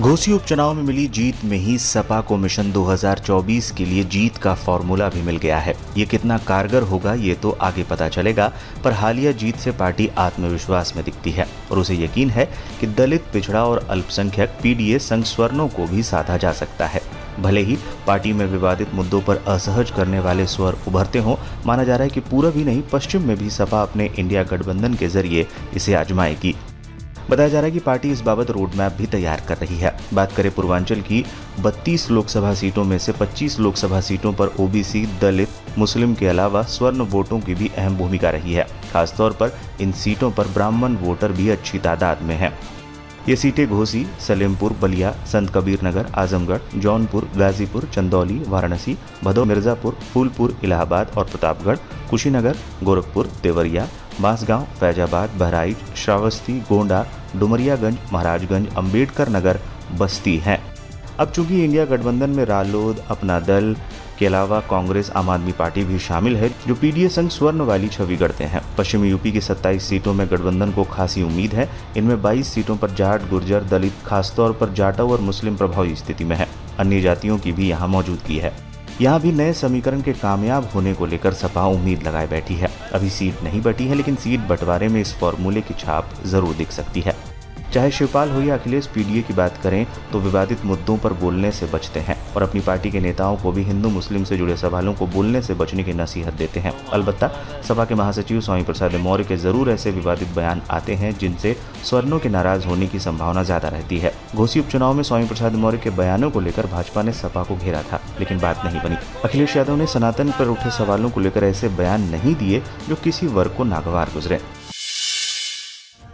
घोसी उपचुनाव में मिली जीत में ही सपा को मिशन 2024 के लिए जीत का फॉर्मूला भी मिल गया है। ये कितना कारगर होगा, ये तो आगे पता चलेगा, पर हालिया जीत से पार्टी आत्मविश्वास में दिखती है और उसे यकीन है कि दलित, पिछड़ा और अल्पसंख्यक पीडीए संघ स्वर्णों को भी साधा जा सकता है। भले ही पार्टी में विवादित मुद्दों पर असहज करने वाले स्वर उभरते हों, माना जा रहा है कि पूर्व ही नहीं, पश्चिम में भी सपा अपने इंडिया गठबंधन के ज़रिए इसे आजमाएगी। बताया जा रहा है कि पार्टी इस बाबत रोड मैप भी तैयार कर रही है। बात करें पूर्वांचल की 32 लोकसभा सीटों में से 25 लोकसभा सीटों पर ओबीसी, दलित, मुस्लिम के अलावा स्वर्ण वोटों की भी अहम भूमिका रही है। खासतौर पर इन सीटों पर ब्राह्मण वोटर भी अच्छी तादाद में है। ये सीटें घोसी, सलेमपुर, बलिया, संत कबीर नगर, आजमगढ़, जौनपुर, गाजीपुर, चंदौली, वाराणसी, भदो, मिर्जापुर, फूलपुर, इलाहाबाद और प्रतापगढ़, कुशीनगर, गोरखपुर, देवरिया बांसगांव, फैजाबाद, बहराइच, श्रावस्ती, गोंडा, डुमरियागंज, महाराजगंज, अंबेडकर नगर बस्ती हैं। अब चूँकि इंडिया गठबंधन में रालोद, अपना दल, के अलावा कांग्रेस, आम आदमी पार्टी भी शामिल है, जो पीडीए संघ स्वर्ण वाली छवि गढ़ते हैं। पश्चिमी यूपी की 27 सीटों में गठबंधन को खासी उम्मीद है। इनमें 22 सीटों पर जाट, गुर्जर, दलित, खासतौर पर जाटव और मुस्लिम प्रभावी स्थिति में है। अन्य जातियों की भी यहाँ मौजूदगी है। यहाँ भी नए समीकरण के कामयाब होने को लेकर सपा उम्मीद लगाए बैठी है। अभी सीट नहीं बटी है, लेकिन सीट बंटवारे में इस फॉर्मूले की छाप ज़रूर दिख सकती है। चाहे शिवपाल हो या अखिलेश पीडीए की बात करें तो विवादित मुद्दों पर बोलने से बचते हैं और अपनी पार्टी के नेताओं को भी हिंदू मुस्लिम से जुड़े सवालों को बोलने से बचने की नसीहत देते हैं। अलबत्ता, सभा के महासचिव स्वामी प्रसाद मौर्य के ज़रूर ऐसे विवादित बयान आते हैं, जिनसे स्वर्णों के नाराज़ होने की संभावना ज़्यादा रहती है। घोसी उपचुनाव में स्वामी प्रसाद मौर्य के बयानों को लेकर भाजपा ने सपा को घेरा था, लेकिन बात नहीं बनी। अखिलेश यादव ने सनातन पर उठे सवालों को लेकर ऐसे बयान नहीं दिए, जो किसी वर्ग को नागवार गुजरे।